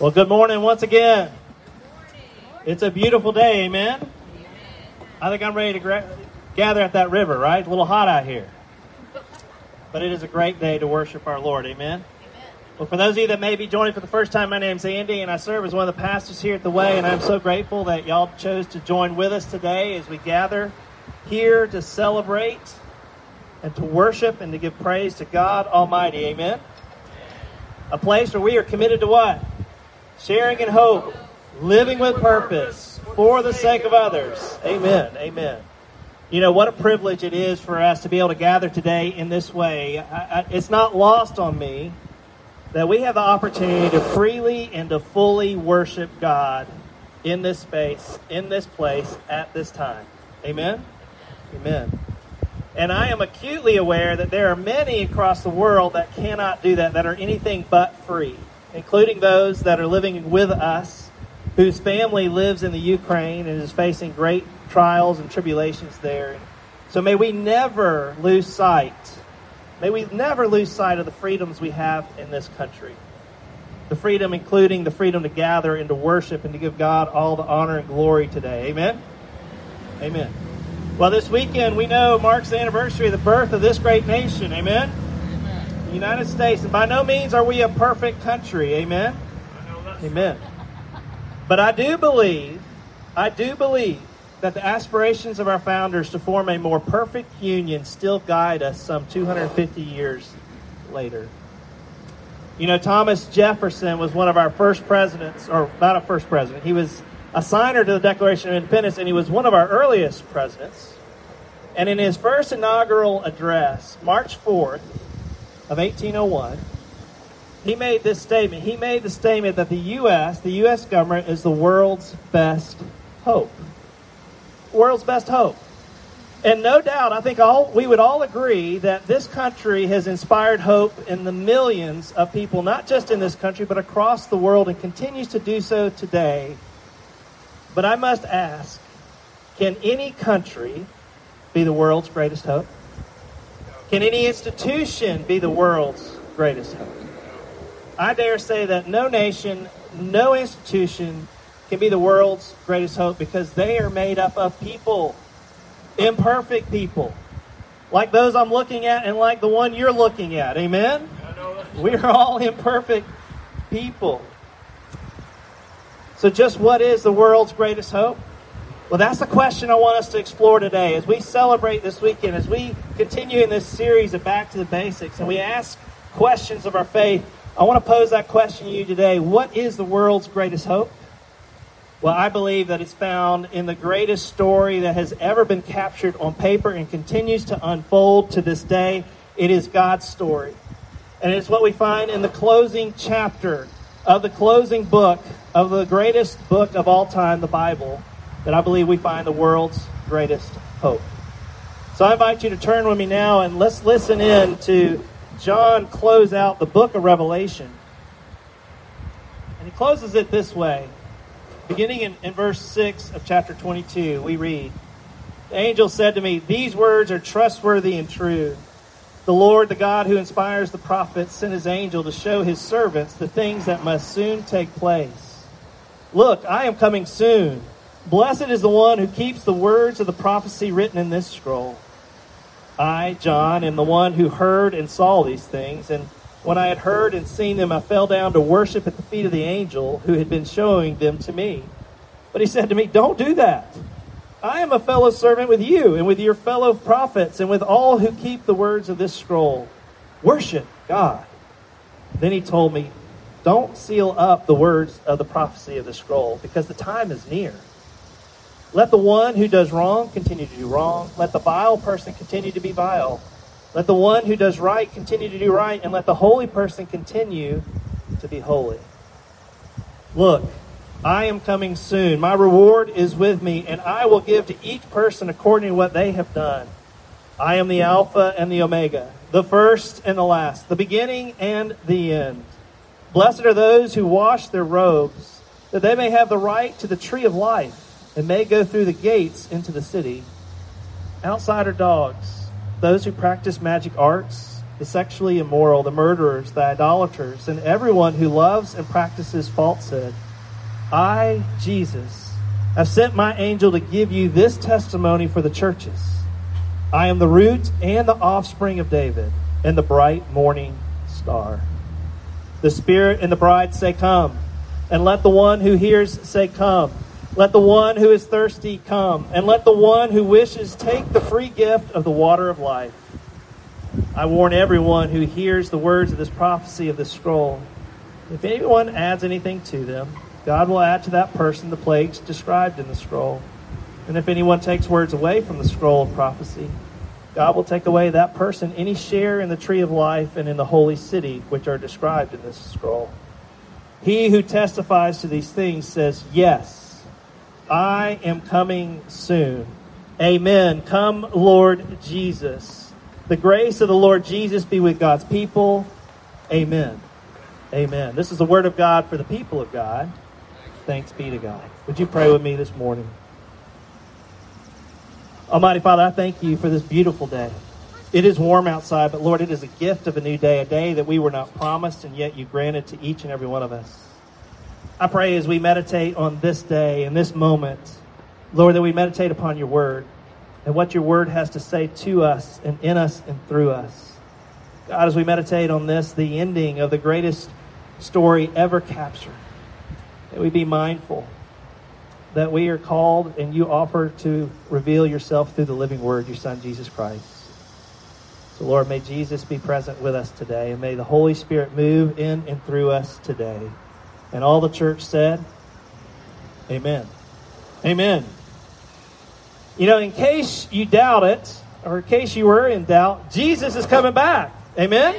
Well, good morning once again. It's a beautiful day, amen? I think I'm ready to gra- gather at that river, right? A little hot out here. But it is a great day to worship our Lord, amen? Well, for those of you that may be joining for the first time, my name's Andy, and I serve as one of the pastors here at the Way, and I'm so grateful that y'all chose to join with us today as we gather here to celebrate and to worship and to give praise to God Almighty, amen? A place where we are committed to what? Sharing in hope, living with purpose, for the sake of others. Amen. Amen. You know, what a privilege it is for us to be able to gather today in this way. I, I, it's not lost on me that we have the opportunity to freely and to fully worship God in this space, in this place, at this time. Amen? Amen. And I am acutely aware that there are many across the world that cannot do that, that are anything but free, including those that are living with us, whose family lives in the Ukraine and is facing great trials and tribulations there. So may we never lose sight. May we never lose sight of the freedoms we have in this country. The freedom, including the freedom to gather and to worship and to give God all the honor and glory today. Amen? Amen. Well, this weekend we know marks the anniversary of the birth of this great nation. Amen? The United States. And by no means are we a perfect country. Amen? Amen. But I do believe, I do believe that the aspirations of our founders to form a more perfect union still guide us some 250 years later. You know, Thomas Jefferson was one of our first presidents, or not a first president. He was a signer to the Declaration of Independence, and he was one of our earliest presidents. And in his first inaugural address, March 4th of 1801, he made this statement. He made the statement that the U.S., the U.S. government, is the world's best hope. World's best hope. And no doubt, I think all we would all agree that this country has inspired hope in the millions of people, not just in this country, but across the world, and continues to do so today. But I must ask can any country be the world's greatest hope? Can any institution be the world's greatest hope? I dare say that no nation, no institution can be the world's greatest hope because they are made up of people, imperfect people, like those I'm looking at and like the one you're looking at. Amen? We're all imperfect people. So, just what is the world's greatest hope? Well, that's the question I want us to explore today as we celebrate this weekend, as we continue in this series of Back to the Basics, and we ask questions of our faith. I want to pose that question to you today. What is the world's greatest hope? Well, I believe that it's found in the greatest story that has ever been captured on paper and continues to unfold to this day. It is God's story. And it's what we find in the closing chapter of the closing book of the greatest book of all time, the Bible, that I believe we find the world's greatest hope. So I invite you to turn with me now and let's listen in to John close out the book of Revelation. And he closes it this way. Beginning in, in verse 6 of chapter 22, we read The angel said to me, These words are trustworthy and true. The Lord, the God who inspires the prophets, sent his angel to show his servants the things that must soon take place. Look, I am coming soon. Blessed is the one who keeps the words of the prophecy written in this scroll. I, John, am the one who heard and saw these things, and when I had heard and seen them, I fell down to worship at the feet of the angel who had been showing them to me. But he said to me, Don't do that. I am a fellow servant with you and with your fellow prophets and with all who keep the words of this scroll. Worship God. Then he told me, Don't seal up the words of the prophecy of the scroll because the time is near. Let the one who does wrong continue to do wrong. Let the vile person continue to be vile. Let the one who does right continue to do right. And let the holy person continue to be holy. Look, I am coming soon. My reward is with me, and I will give to each person according to what they have done. I am the Alpha and the Omega, the first and the last, the beginning and the end. Blessed are those who wash their robes, that they may have the right to the tree of life and may go through the gates into the city. Outsider dogs, those who practice magic arts, the sexually immoral, the murderers, the idolaters, and everyone who loves and practices falsehood. I, Jesus, have sent my angel to give you this testimony for the churches. I am the root and the offspring of David and the bright morning star. The Spirit and the bride say, Come. And let the one who hears say, Come. Let the one who is thirsty come. And let the one who wishes take the free gift of the water of life. I warn everyone who hears the words of this prophecy of this scroll. If anyone adds anything to them, God will add to that person the plagues described in the scroll. And if anyone takes words away from the scroll of prophecy, God will take away that person any share in the tree of life and in the holy city which are described in this scroll. He who testifies to these things says, Yes, I am coming soon. Amen. Come, Lord Jesus. The grace of the Lord Jesus be with God's people. Amen. Amen. This is the word of God for the people of God. Thanks be to God. Would you pray with me this morning? Almighty Father, I thank you for this beautiful day. It is warm outside, but Lord, it is a gift of a new day, a day that we were not promised, and yet you granted to each and every one of us. I pray as we meditate on this day and this moment, Lord, that we meditate upon your word and what your word has to say to us and in us and through us. God, as we meditate on this, the ending of the greatest story ever captured, that we be mindful that we are called and you offer to reveal yourself through the living word, your Son, Jesus Christ. So, Lord, may Jesus be present with us today, and may the Holy Spirit move in and through us today. And all the church said, Amen. Amen. You know, in case you doubt it, or in case you were in doubt, Jesus is coming back. Amen?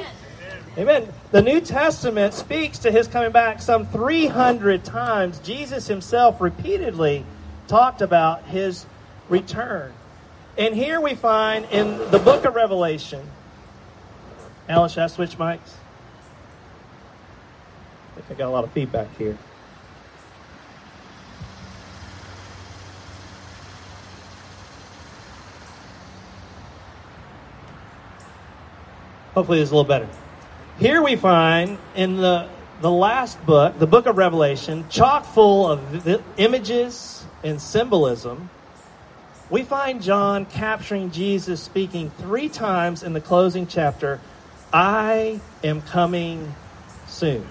Amen. Amen. The New Testament speaks to his coming back some 300 times. Jesus himself repeatedly talked about his return. And here we find in the book of Revelation. Alan, should I switch mics? I think I got a lot of feedback here. Hopefully, it's a little better. Here we find in the, the last book, the book of Revelation, chock full of images and symbolism, we find John capturing Jesus speaking three times in the closing chapter I am coming soon.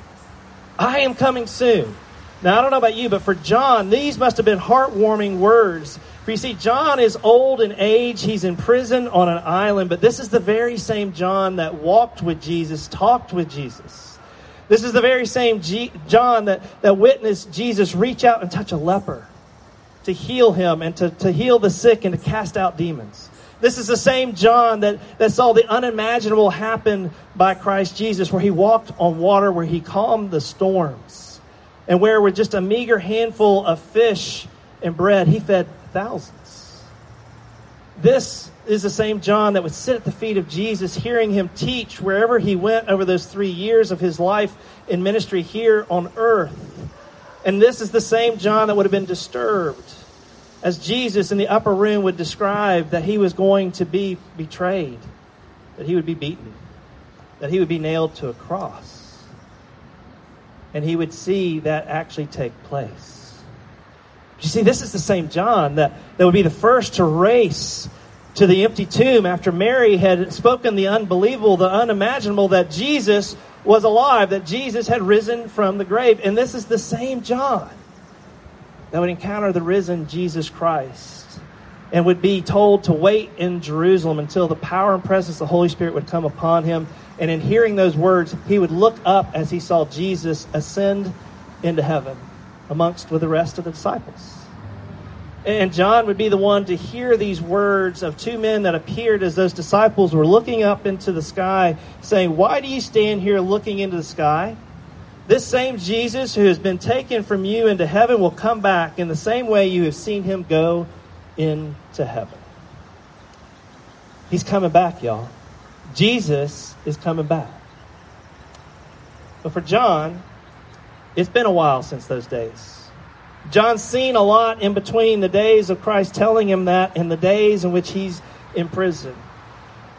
I am coming soon. Now, I don't know about you, but for John, these must have been heartwarming words for you see, John is old in age. He's in prison on an island, but this is the very same John that walked with Jesus, talked with Jesus. This is the very same G- John that, that witnessed Jesus reach out and touch a leper to heal him and to, to heal the sick and to cast out demons. This is the same John that, that saw the unimaginable happen by Christ Jesus, where he walked on water, where he calmed the storms, and where with just a meager handful of fish and bread, he fed thousands. This is the same John that would sit at the feet of Jesus, hearing him teach wherever he went over those three years of his life in ministry here on earth. And this is the same John that would have been disturbed as Jesus in the upper room would describe that he was going to be betrayed, that he would be beaten, that he would be nailed to a cross. And he would see that actually take place. You see, this is the same John that, that would be the first to race to the empty tomb after Mary had spoken the unbelievable, the unimaginable, that Jesus was alive, that Jesus had risen from the grave. And this is the same John that would encounter the risen Jesus Christ and would be told to wait in Jerusalem until the power and presence of the Holy Spirit would come upon him. And in hearing those words, he would look up as he saw Jesus ascend into heaven amongst with the rest of the disciples. And John would be the one to hear these words of two men that appeared as those disciples were looking up into the sky, saying, Why do you stand here looking into the sky? This same Jesus who has been taken from you into heaven will come back in the same way you have seen him go into heaven. He's coming back, y'all. Jesus is coming back. But for John, it's been a while since those days. John's seen a lot in between the days of Christ telling him that and the days in which he's in prison.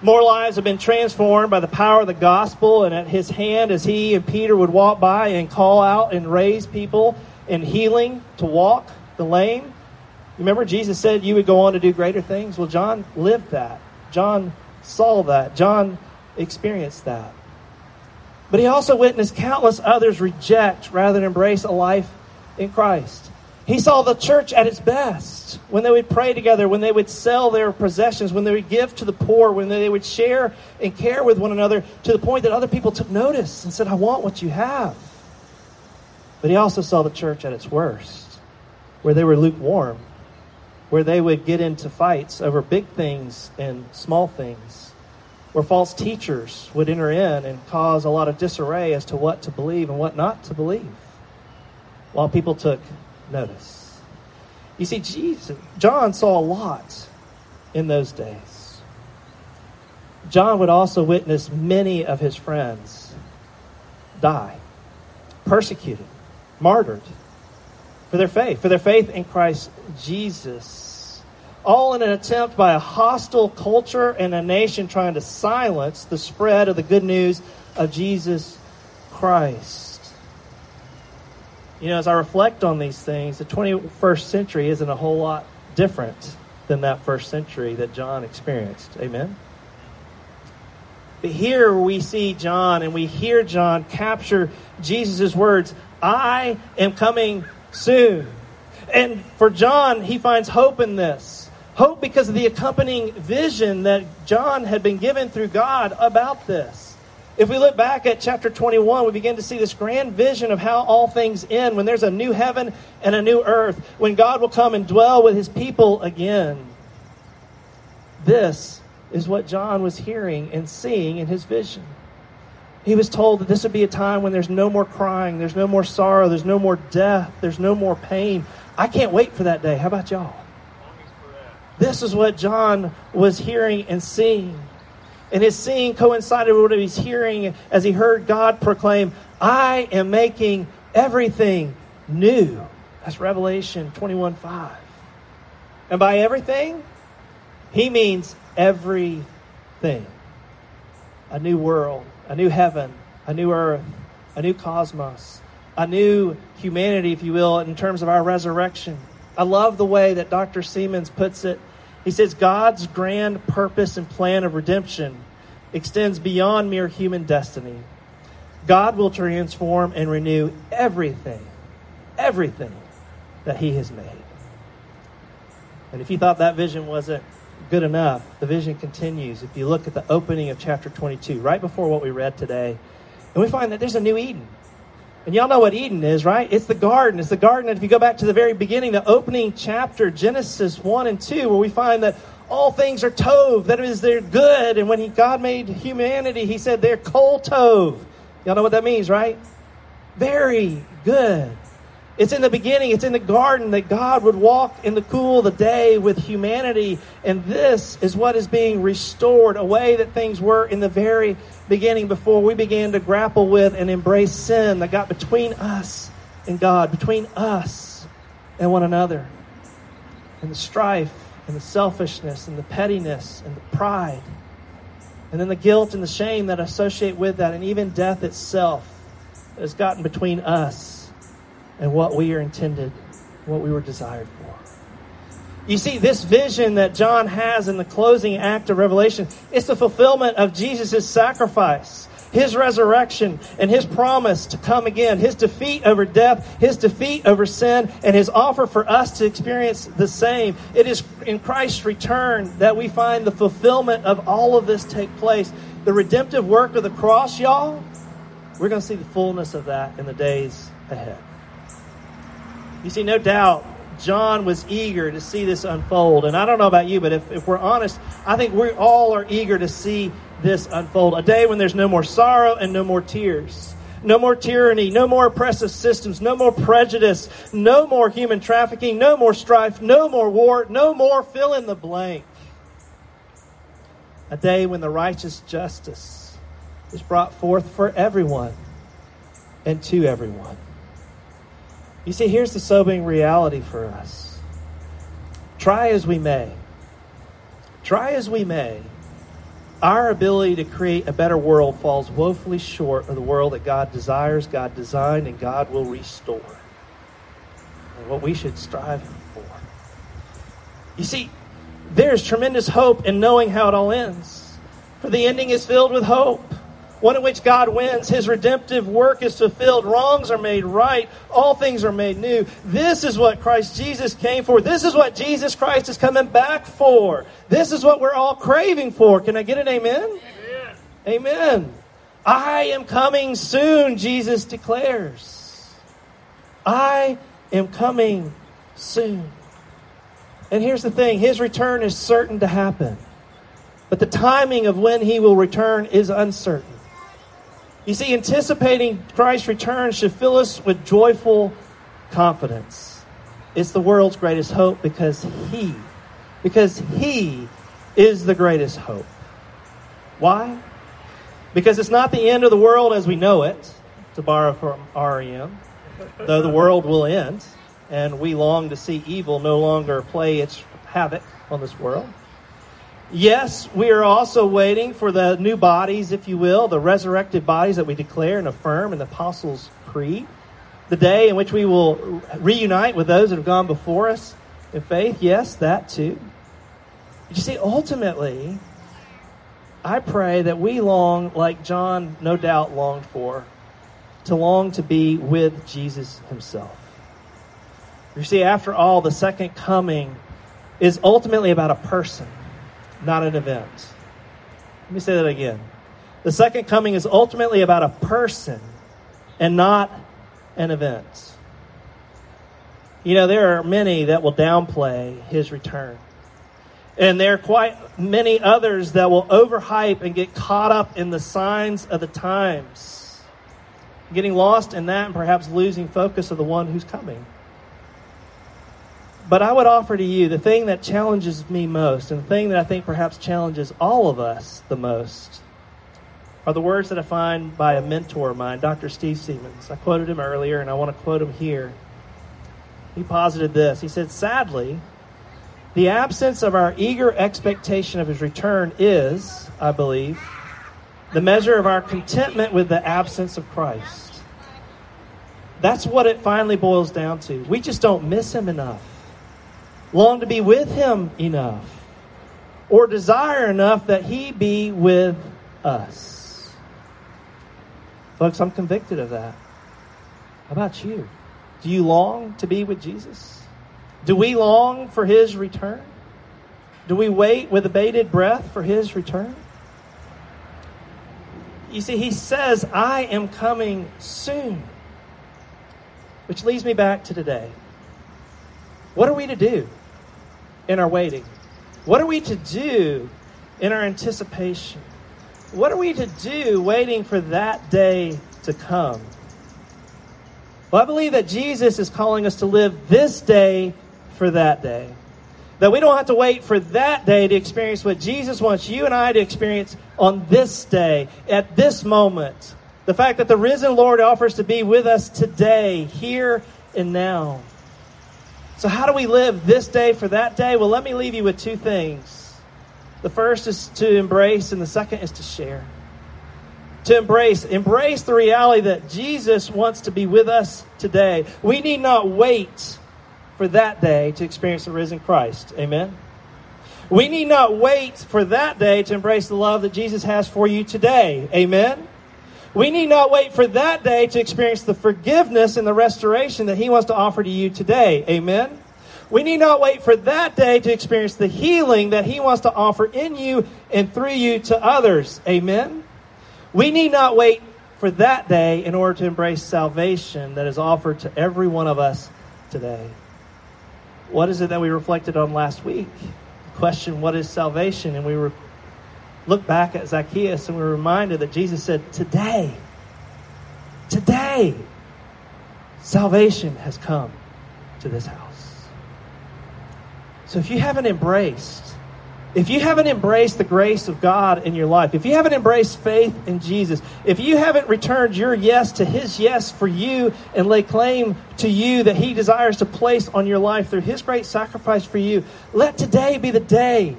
More lives have been transformed by the power of the gospel and at his hand as he and Peter would walk by and call out and raise people in healing to walk the lame. Remember, Jesus said you would go on to do greater things? Well, John lived that. John saw that. John experienced that. But he also witnessed countless others reject rather than embrace a life in Christ. He saw the church at its best when they would pray together, when they would sell their possessions, when they would give to the poor, when they would share and care with one another to the point that other people took notice and said, I want what you have. But he also saw the church at its worst, where they were lukewarm, where they would get into fights over big things and small things, where false teachers would enter in and cause a lot of disarray as to what to believe and what not to believe, while people took notice. You see, Jesus, John saw a lot in those days. John would also witness many of his friends die, persecuted, martyred for their faith, for their faith in Christ Jesus. All in an attempt by a hostile culture and a nation trying to silence the spread of the good news of Jesus Christ. You know, as I reflect on these things, the 21st century isn't a whole lot different than that first century that John experienced. Amen? But here we see John and we hear John capture Jesus' words I am coming soon. And for John, he finds hope in this. Hope because of the accompanying vision that John had been given through God about this. If we look back at chapter 21, we begin to see this grand vision of how all things end when there's a new heaven and a new earth, when God will come and dwell with his people again. This is what John was hearing and seeing in his vision. He was told that this would be a time when there's no more crying, there's no more sorrow, there's no more death, there's no more pain. I can't wait for that day. How about y'all? This is what John was hearing and seeing. And his seeing coincided with what he's hearing as he heard God proclaim, I am making everything new. That's Revelation 21 5. And by everything, he means everything. A new world, a new heaven, a new earth, a new cosmos, a new humanity, if you will, in terms of our resurrection. I love the way that Dr. Seamands puts it he says God's grand purpose and plan of redemption extends beyond mere human destiny. God will transform and renew everything, everything that He has made. And if you thought that vision wasn't good enough, the vision continues. If you look at the opening of chapter 22, right before what we read today, and we find that there's a new Eden. And y'all know what Eden is, right? It's the garden. It's the garden. And if you go back to the very beginning, the opening chapter, Genesis 1 and 2, where we find that all things are tov, that is, they're good. And when he, God made humanity, he said they're kol. Y'all know what that means, right? Very good. It's in the beginning, it's in the garden that God would walk in the cool of the day with humanity. And this is what is being restored, a way that things were in the very beginning before we began to grapple with and embrace sin that got between us and God, between us and one another. And the strife and the selfishness and the pettiness and the pride. And then the guilt and the shame that associate with that, and even death itself has gotten between us and what we are intended, what we were desired for. You see, this vision that John has in the closing act of Revelation, it's the fulfillment of Jesus' sacrifice, his resurrection, and his promise to come again, his defeat over death, his defeat over sin, and his offer for us to experience the same. It is in Christ's return that we find the fulfillment of all of this take place. The redemptive work of the cross, y'all, we're going to see the fullness of that in the days ahead. You see, no doubt John was eager to see this unfold. And I don't know about you, but if, if we're honest, I think we all are eager to see this unfold. A day when there's no more sorrow and no more tears. No more tyranny, no more oppressive systems, no more prejudice, no more human trafficking, no more strife, no more war, no more fill in the blank. A day when the righteous justice is brought forth for everyone and to everyone. You see, here's the sobering reality for us. Try as we may, try as we may, our ability to create a better world falls woefully short of the world that God desires, God designed, and God will restore. And what we should strive for. You see, there's tremendous hope in knowing how it all ends. For the ending is filled with hope one in which God wins. His redemptive work is fulfilled. Wrongs are made right. All things are made new. This is what Christ Jesus came for. This is what Jesus Christ is coming back for. This is what we're all craving for. Can I get an amen? Amen. Amen. I am coming soon, Jesus declares. I am coming soon. And here's the thing His return is certain to happen. But the timing of when He will return is uncertain. You see, anticipating Christ's return should fill us with joyful confidence. It's the world's greatest hope because He, because He is the greatest hope. Why? Because it's not the end of the world as we know it, to borrow from REM, though the world will end, and we long to see evil no longer play its havoc on this world. Yes, we are also waiting for the new bodies, if you will, the resurrected bodies that we declare and affirm in the Apostles' Creed. The day in which we will reunite with those that have gone before us in faith. Yes, that too. But you see, ultimately, I pray that we long, like John no doubt longed for, to long to be with Jesus himself. You see, after all, the second coming is ultimately about a person not an event. Let me say that again. The second coming is ultimately about a person and not an event. You know, there are many that will downplay his return. And there are quite many others that will overhype and get caught up in the signs of the times, getting lost in that and perhaps losing focus of the one who's coming. But I would offer to you the thing that challenges me most, and the thing that I think perhaps challenges all of us the most, are the words that I find by a mentor of mine, Dr. Steve Seamands. I quoted him earlier, and I want to quote him here. He posited this. He said, Sadly, the absence of our eager expectation of his return is, I believe, the measure of our contentment with the absence of Christ. That's what it finally boils down to. We just don't miss him enough long to be with him enough or desire enough that he be with us. Folks, I'm convicted of that. How about you? Do you long to be with Jesus? Do we long for his return? Do we wait with a bated breath for his return? You see, he says, I am coming soon. Which leads me back to today. What are we to do? In our waiting? What are we to do in our anticipation? What are we to do waiting for that day to come? Well, I believe that Jesus is calling us to live this day for that day. That we don't have to wait for that day to experience what Jesus wants you and I to experience on this day, at this moment. The fact that the risen Lord offers to be with us today, here and now. So, how do we live this day for that day? Well, let me leave you with two things. The first is to embrace, and the second is to share. To embrace, embrace the reality that Jesus wants to be with us today. We need not wait for that day to experience the risen Christ. Amen. We need not wait for that day to embrace the love that Jesus has for you today. Amen. We need not wait for that day to experience the forgiveness and the restoration that He wants to offer to you today. Amen? We need not wait for that day to experience the healing that He wants to offer in you and through you to others. Amen? We need not wait for that day in order to embrace salvation that is offered to every one of us today. What is it that we reflected on last week? The question, what is salvation? And we were look back at Zacchaeus and we're reminded that Jesus said, Today, today, salvation has come to this house. So if you haven't embraced, if you haven't embraced the grace of God in your life, if you haven't embraced faith in Jesus, if you haven't returned your yes to His yes for you and lay claim to you that He desires to place on your life through His great sacrifice for you, let today be the day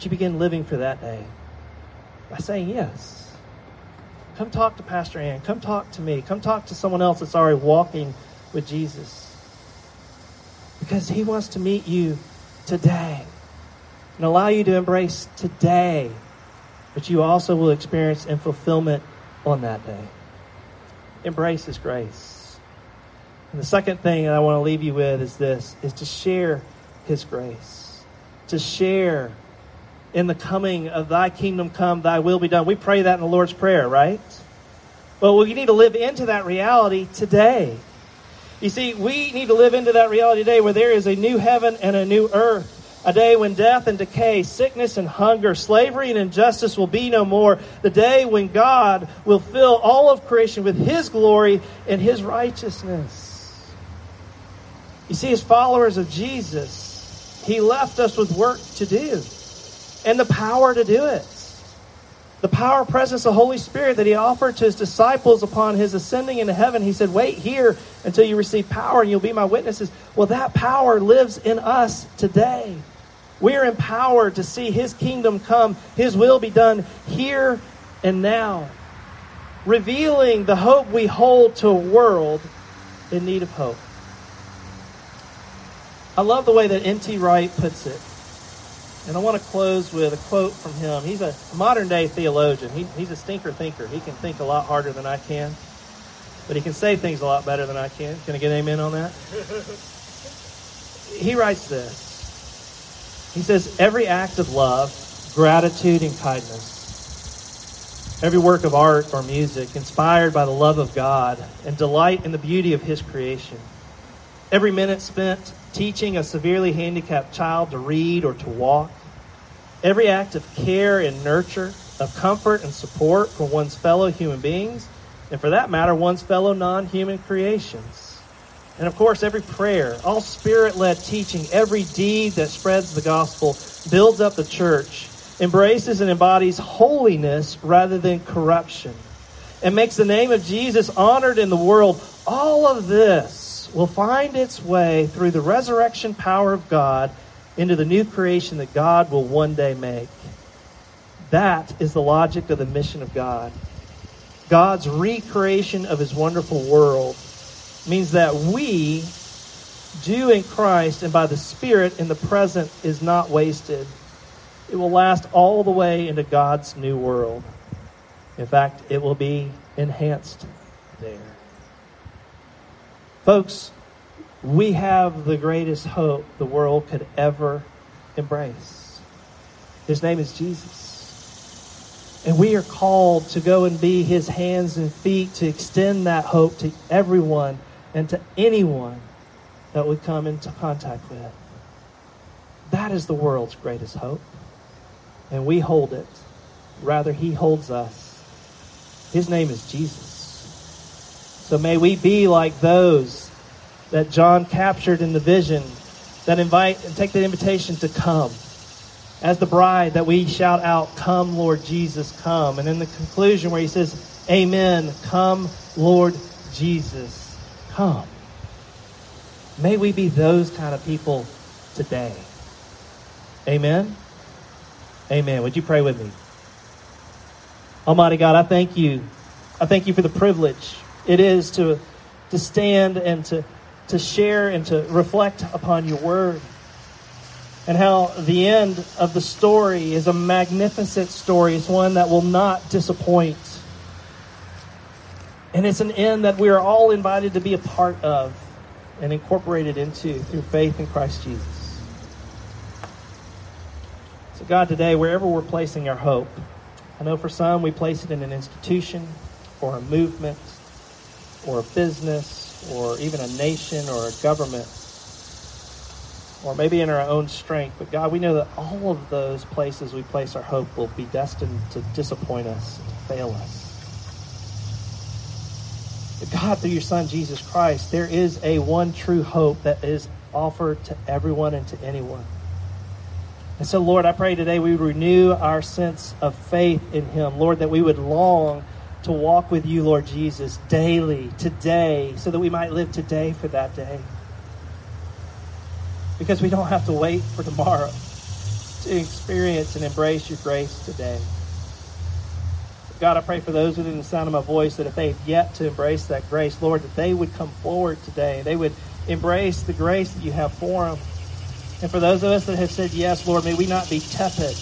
that you begin living for that day. by saying yes. Come talk to Pastor Ann. Come talk to me. Come talk to someone else that's already walking with Jesus. Because he wants to meet you today and allow you to embrace today, but you also will experience and fulfillment on that day. Embrace his grace. And the second thing that I want to leave you with is this is to share his grace. To share in the coming of thy kingdom come, thy will be done. We pray that in the Lord's Prayer, right? Well, we need to live into that reality today. You see, we need to live into that reality today where there is a new heaven and a new earth. A day when death and decay, sickness and hunger, slavery and injustice will be no more. The day when God will fill all of creation with His glory and His righteousness. You see, as followers of Jesus, He left us with work to do and the power to do it. The power, presence, the Holy Spirit that he offered to his disciples upon his ascending into heaven. He said, Wait here until you receive power and you'll be my witnesses. Well, that power lives in us today. We are empowered to see his kingdom come, his will be done here and now, revealing the hope we hold to a world in need of hope. I love the way that N.T. Wright puts it. And I want to close with a quote from him. He's a modern day theologian. He, he's a stinker thinker. He can think a lot harder than I can, but he can say things a lot better than I can. Can I get amen on that? he writes this. He says, Every act of love, gratitude, and kindness, every work of art or music inspired by the love of God and delight in the beauty of His creation, every minute spent teaching a severely handicapped child to read or to walk, every act of care and nurture, of comfort and support for one's fellow human beings, and for that matter, one's fellow non human creations. And of course, every prayer, all spirit led teaching, every deed that spreads the gospel, builds up the church, embraces and embodies holiness rather than corruption, and makes the name of Jesus honored in the world. All of this will find its way through the resurrection power of God into the new creation that God will one day make. That is the logic of the mission of God. God's recreation of his wonderful world means that we do in Christ and by the Spirit in the present is not wasted. It will last all the way into God's new world. In fact, it will be enhanced there. Folks, we have the greatest hope the world could ever embrace. His name is Jesus. And we are called to go and be his hands and feet to extend that hope to everyone and to anyone that we come into contact with. That is the world's greatest hope. And we hold it. Rather, he holds us. His name is Jesus. So may we be like those that John captured in the vision that invite and take the invitation to come. As the bride that we shout out, Come, Lord Jesus, come. And in the conclusion where he says, Amen, come, Lord Jesus, come. May we be those kind of people today. Amen. Amen. Would you pray with me? Almighty God, I thank you. I thank you for the privilege it is to, to stand and to, to share and to reflect upon your word. And how the end of the story is a magnificent story. It's one that will not disappoint. And it's an end that we are all invited to be a part of and incorporated into through faith in Christ Jesus. So, God, today, wherever we're placing our hope, I know for some we place it in an institution or a movement or a business or even a nation or a government or maybe in our own strength. But God, we know that all of those places we place our hope will be destined to disappoint us, to fail us. But God, through your Son, Jesus Christ, there is a one true hope that is offered to everyone and to anyone. And so, Lord, I pray today we renew our sense of faith in Him. Lord, that we would long to walk with you, Lord Jesus, daily, today, so that we might live today for that day. Because we don't have to wait for tomorrow to experience and embrace your grace today. God, I pray for those within the sound of my voice that if they've yet to embrace that grace, Lord, that they would come forward today. They would embrace the grace that you have for them. And for those of us that have said yes, Lord, may we not be tepid.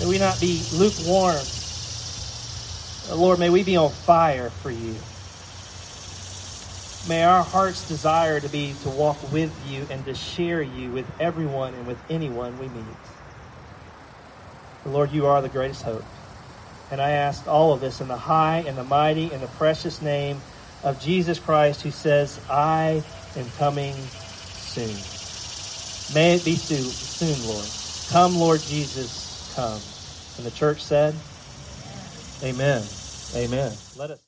May we not be lukewarm. Lord, may we be on fire for you. May our heart's desire to be to walk with you and to share you with everyone and with anyone we meet. Lord, you are the greatest hope. And I ask all of this in the high and the mighty and the precious name of Jesus Christ, who says, I am coming soon. May it be soon, soon, Lord. Come, Lord Jesus, come. And the church said, Amen. Amen. Let us.